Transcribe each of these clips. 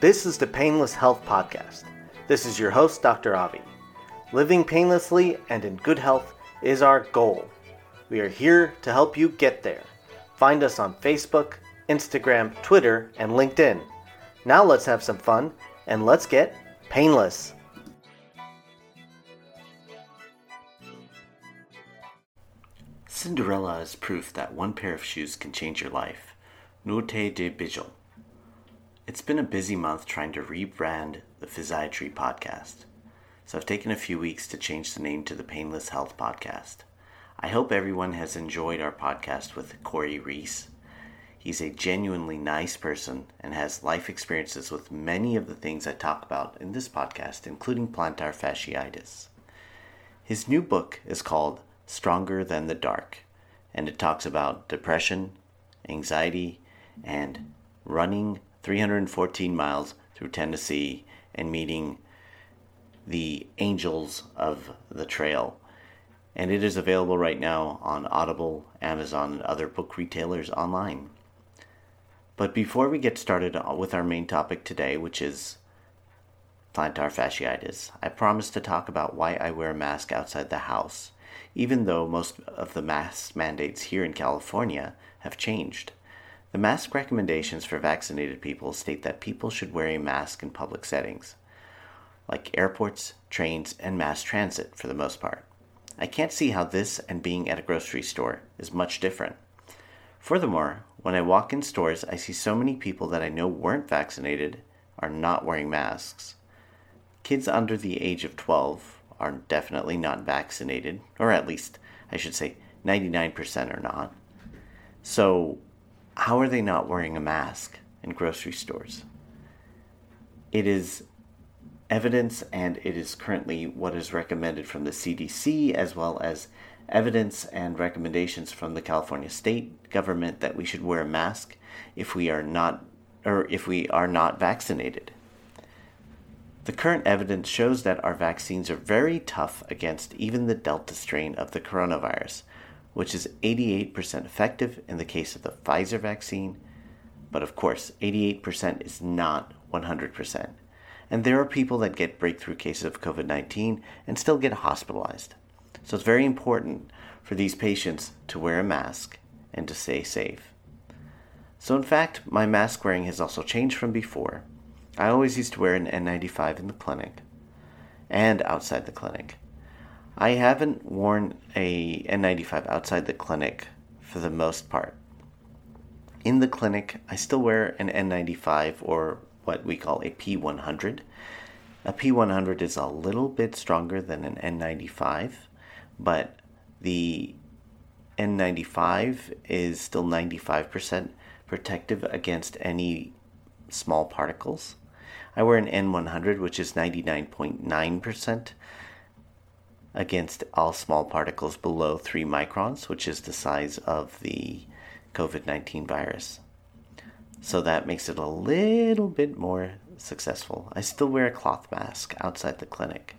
This is the Painless Health Podcast. This is your host, Dr. Avi. Living painlessly and in good health is our goal. We are here to help you get there. Find us on Facebook, Instagram, Twitter, and LinkedIn. Now let's have some fun and let's get painless. Cinderella is proof that one pair of shoes can change your life. Note de Bijou. It's been a busy month trying to rebrand the Physiatry podcast, so I've taken a few weeks to change the name to the Painless Health Podcast. I hope everyone has enjoyed our podcast with Cory Reese. He's a genuinely nice person and has life experiences with many of the things I talk about in this podcast, including plantar fasciitis. His new book is called Stronger Than the Dark, and it talks about depression, anxiety, and running 314 miles through Tennessee and meeting the angels of the trail. And it is available right now on Audible, Amazon, and other book retailers online. But before we get started with our main topic today, which is plantar fasciitis, I promise to talk about why I wear a mask outside the house even though most of the mask mandates here in California have changed. The mask recommendations for vaccinated people state that people should wear a mask in public settings, like airports, trains, and mass transit for the most part. I can't see how this and being at a grocery store is much different. Furthermore, when I walk in stores, I see so many people that I know weren't vaccinated are not wearing masks. Kids under the age of 12 are definitely not vaccinated, or at least I should say 99% are not. So, how are they not wearing a mask in grocery stores? It is evidence and it is currently what is recommended from the CDC as well as evidence and recommendations from the California state government that we should wear a mask if we are not or if we are not vaccinated. The current evidence shows that our vaccines are very tough against even the Delta strain of the coronavirus, which is 88% effective in the case of the Pfizer vaccine. But of course, 88% is not 100%. And there are people that get breakthrough cases of COVID 19 and still get hospitalized. So it's very important for these patients to wear a mask and to stay safe. So, in fact, my mask wearing has also changed from before. I always used to wear an N95 in the clinic and outside the clinic. I haven't worn a N95 outside the clinic for the most part. In the clinic, I still wear an N95 or what we call a P100. A P100 is a little bit stronger than an N95, but the N95 is still 95% protective against any small particles. I wear an N100, which is 99.9% against all small particles below 3 microns, which is the size of the COVID 19 virus. So that makes it a little bit more successful. I still wear a cloth mask outside the clinic.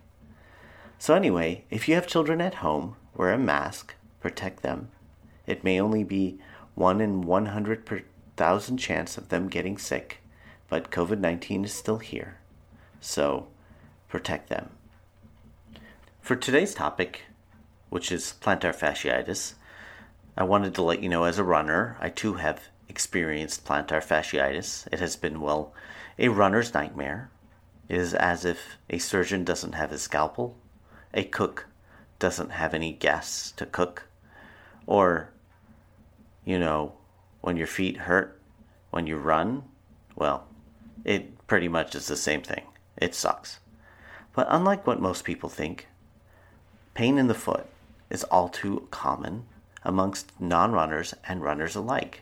So, anyway, if you have children at home, wear a mask, protect them. It may only be 1 in 100 per thousand chance of them getting sick, but COVID 19 is still here. So protect them. For today's topic, which is plantar fasciitis, I wanted to let you know as a runner, I too have experienced plantar fasciitis. It has been, well, a runner's nightmare. It is as if a surgeon doesn't have his scalpel, a cook doesn't have any gas to cook, or, you know, when your feet hurt when you run, well, it pretty much is the same thing. It sucks. But unlike what most people think, pain in the foot is all too common amongst non runners and runners alike.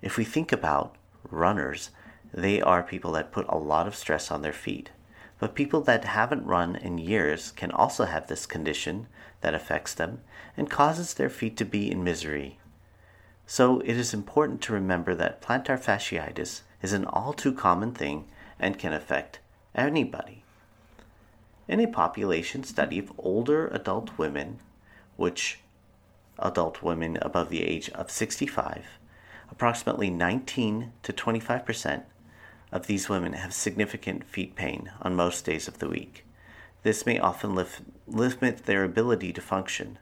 If we think about runners, they are people that put a lot of stress on their feet. But people that haven't run in years can also have this condition that affects them and causes their feet to be in misery. So it is important to remember that plantar fasciitis is an all too common thing and can affect anybody. In a population study of older adult women, which adult women above the age of 65, approximately 19 to 25% of these women have significant feet pain on most days of the week. This may often lif- limit their ability to function.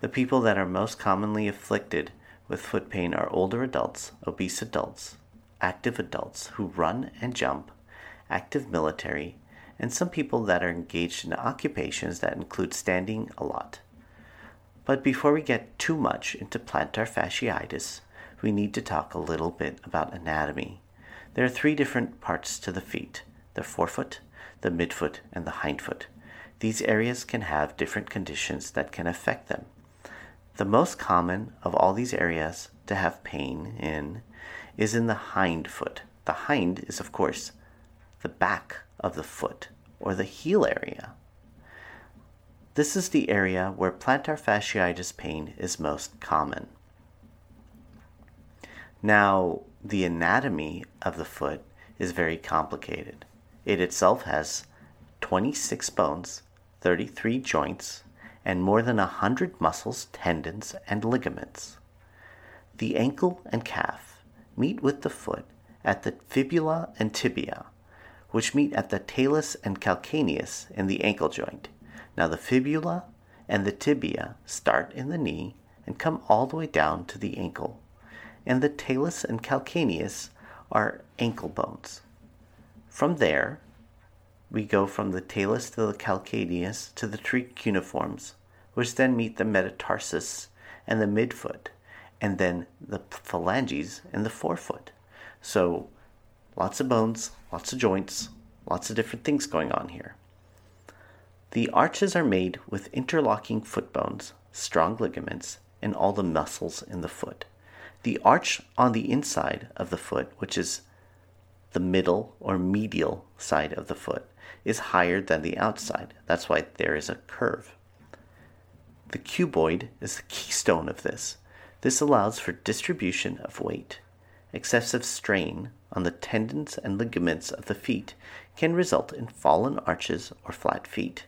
The people that are most commonly afflicted with foot pain are older adults, obese adults, active adults who run and jump, active military, and some people that are engaged in occupations that include standing a lot. But before we get too much into plantar fasciitis, we need to talk a little bit about anatomy. There are three different parts to the feet the forefoot, the midfoot, and the hindfoot. These areas can have different conditions that can affect them. The most common of all these areas to have pain in is in the hind foot. The hind is, of course, the back of the foot or the heel area. This is the area where plantar fasciitis pain is most common. Now, the anatomy of the foot is very complicated. It itself has 26 bones, 33 joints, and more than 100 muscles, tendons, and ligaments. The ankle and calf meet with the foot at the fibula and tibia, which meet at the talus and calcaneus in the ankle joint. Now, the fibula and the tibia start in the knee and come all the way down to the ankle and the talus and calcaneus are ankle bones. From there, we go from the talus to the calcaneus to the three cuneiforms, which then meet the metatarsus and the midfoot, and then the phalanges and the forefoot. So, lots of bones, lots of joints, lots of different things going on here. The arches are made with interlocking foot bones, strong ligaments, and all the muscles in the foot. The arch on the inside of the foot, which is the middle or medial side of the foot, is higher than the outside. That's why there is a curve. The cuboid is the keystone of this. This allows for distribution of weight. Excessive strain on the tendons and ligaments of the feet can result in fallen arches or flat feet.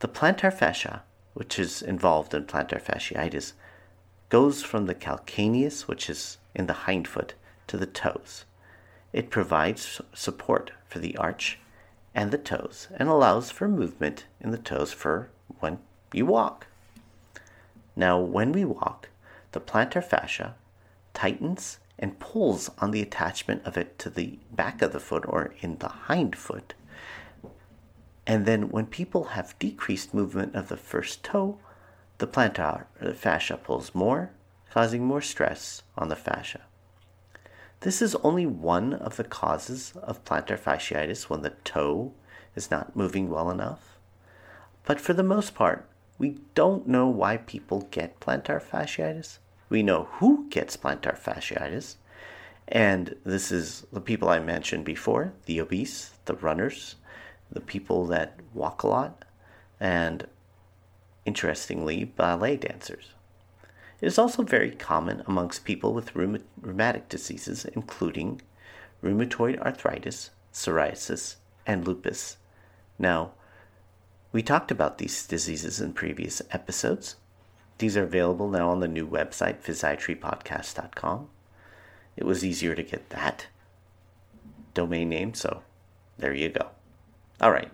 The plantar fascia, which is involved in plantar fasciitis, goes from the calcaneus, which is in the hindfoot, to the toes. It provides support for the arch and the toes and allows for movement in the toes for when you walk. Now, when we walk, the plantar fascia tightens and pulls on the attachment of it to the back of the foot or in the hind foot. And then, when people have decreased movement of the first toe, the plantar fascia pulls more, causing more stress on the fascia. This is only one of the causes of plantar fasciitis when the toe is not moving well enough. But for the most part, we don't know why people get plantar fasciitis. We know who gets plantar fasciitis, and this is the people I mentioned before the obese, the runners, the people that walk a lot, and interestingly, ballet dancers. It is also very common amongst people with rheumatic diseases, including rheumatoid arthritis, psoriasis, and lupus. Now, we talked about these diseases in previous episodes. These are available now on the new website, physiatrypodcast.com. It was easier to get that domain name, so there you go. All right,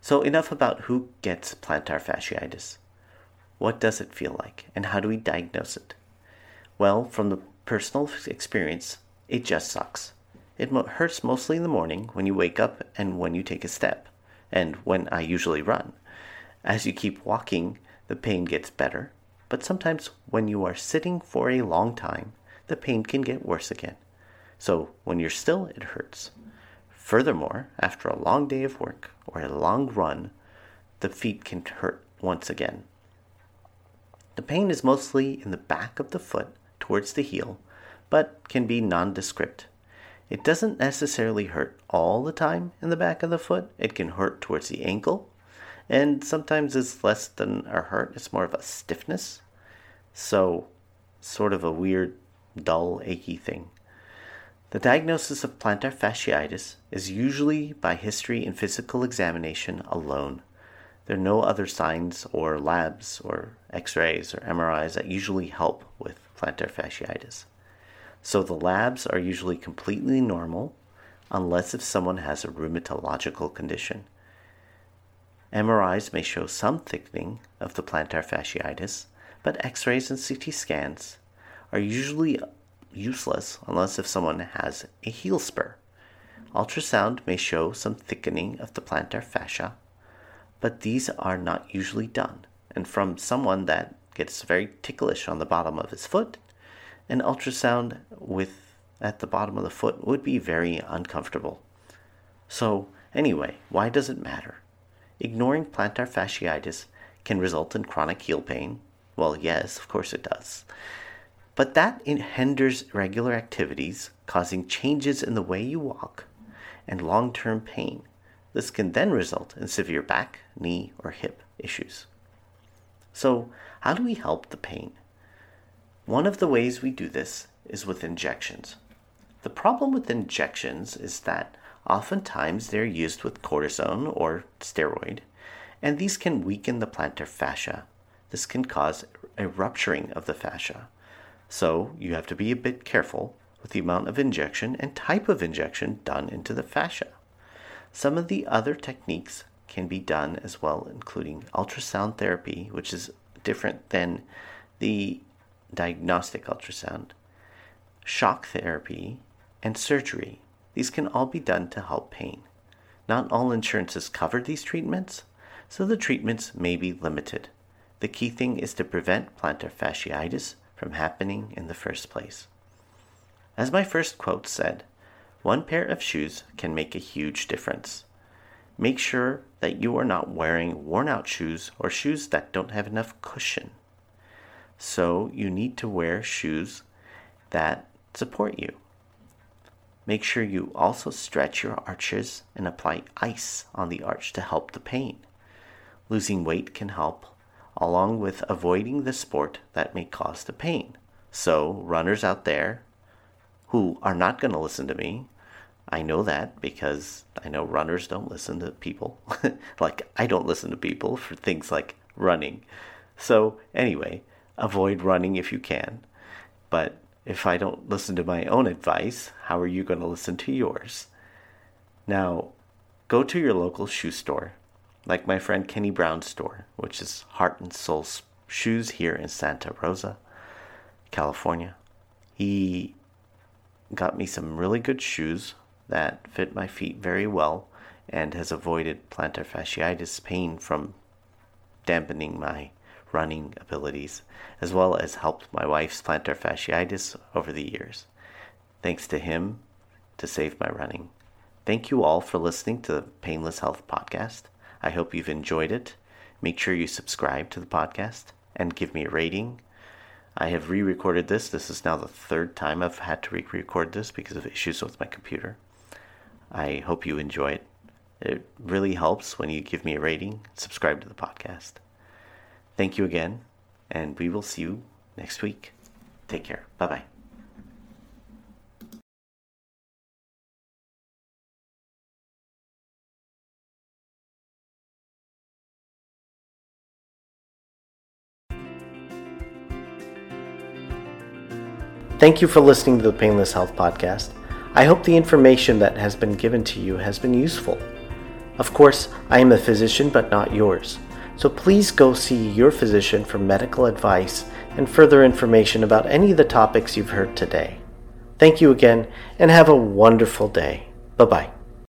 so enough about who gets plantar fasciitis. What does it feel like, and how do we diagnose it? Well, from the personal experience, it just sucks. It hurts mostly in the morning when you wake up and when you take a step, and when I usually run. As you keep walking, the pain gets better, but sometimes when you are sitting for a long time, the pain can get worse again. So when you're still, it hurts. Furthermore, after a long day of work or a long run, the feet can hurt once again. The pain is mostly in the back of the foot towards the heel, but can be nondescript. It doesn't necessarily hurt all the time in the back of the foot. It can hurt towards the ankle, and sometimes it's less than a hurt, it's more of a stiffness. So, sort of a weird, dull, achy thing. The diagnosis of plantar fasciitis is usually by history and physical examination alone. There are no other signs or labs or x rays or MRIs that usually help with plantar fasciitis. So the labs are usually completely normal, unless if someone has a rheumatological condition. MRIs may show some thickening of the plantar fasciitis, but x rays and CT scans are usually useless unless if someone has a heel spur. Ultrasound may show some thickening of the plantar fascia, but these are not usually done. And from someone that gets very ticklish on the bottom of his foot, an ultrasound with at the bottom of the foot would be very uncomfortable. So, anyway, why does it matter? Ignoring plantar fasciitis can result in chronic heel pain. Well, yes, of course it does. But that hinders regular activities, causing changes in the way you walk and long term pain. This can then result in severe back, knee, or hip issues. So, how do we help the pain? One of the ways we do this is with injections. The problem with injections is that Oftentimes, they're used with cortisone or steroid, and these can weaken the plantar fascia. This can cause a rupturing of the fascia. So, you have to be a bit careful with the amount of injection and type of injection done into the fascia. Some of the other techniques can be done as well, including ultrasound therapy, which is different than the diagnostic ultrasound, shock therapy, and surgery. These can all be done to help pain. Not all insurances cover these treatments, so the treatments may be limited. The key thing is to prevent plantar fasciitis from happening in the first place. As my first quote said, one pair of shoes can make a huge difference. Make sure that you are not wearing worn out shoes or shoes that don't have enough cushion. So you need to wear shoes that support you. Make sure you also stretch your arches and apply ice on the arch to help the pain. Losing weight can help, along with avoiding the sport that may cause the pain. So, runners out there who are not going to listen to me, I know that because I know runners don't listen to people. like, I don't listen to people for things like running. So, anyway, avoid running if you can. But if I don't listen to my own advice, how are you going to listen to yours? Now, go to your local shoe store, like my friend Kenny Brown's store, which is Heart and Soul Shoes here in Santa Rosa, California. He got me some really good shoes that fit my feet very well and has avoided plantar fasciitis pain from dampening my running abilities, as well as helped my wife's plantar fasciitis over the years. Thanks to him to save my running. Thank you all for listening to the Painless Health Podcast. I hope you've enjoyed it. Make sure you subscribe to the podcast and give me a rating. I have re recorded this. This is now the third time I've had to re record this because of issues with my computer. I hope you enjoy it. It really helps when you give me a rating, subscribe to the podcast. Thank you again, and we will see you next week. Take care. Bye bye. Thank you for listening to the Painless Health Podcast. I hope the information that has been given to you has been useful. Of course, I am a physician, but not yours. So please go see your physician for medical advice and further information about any of the topics you've heard today. Thank you again and have a wonderful day. Bye bye.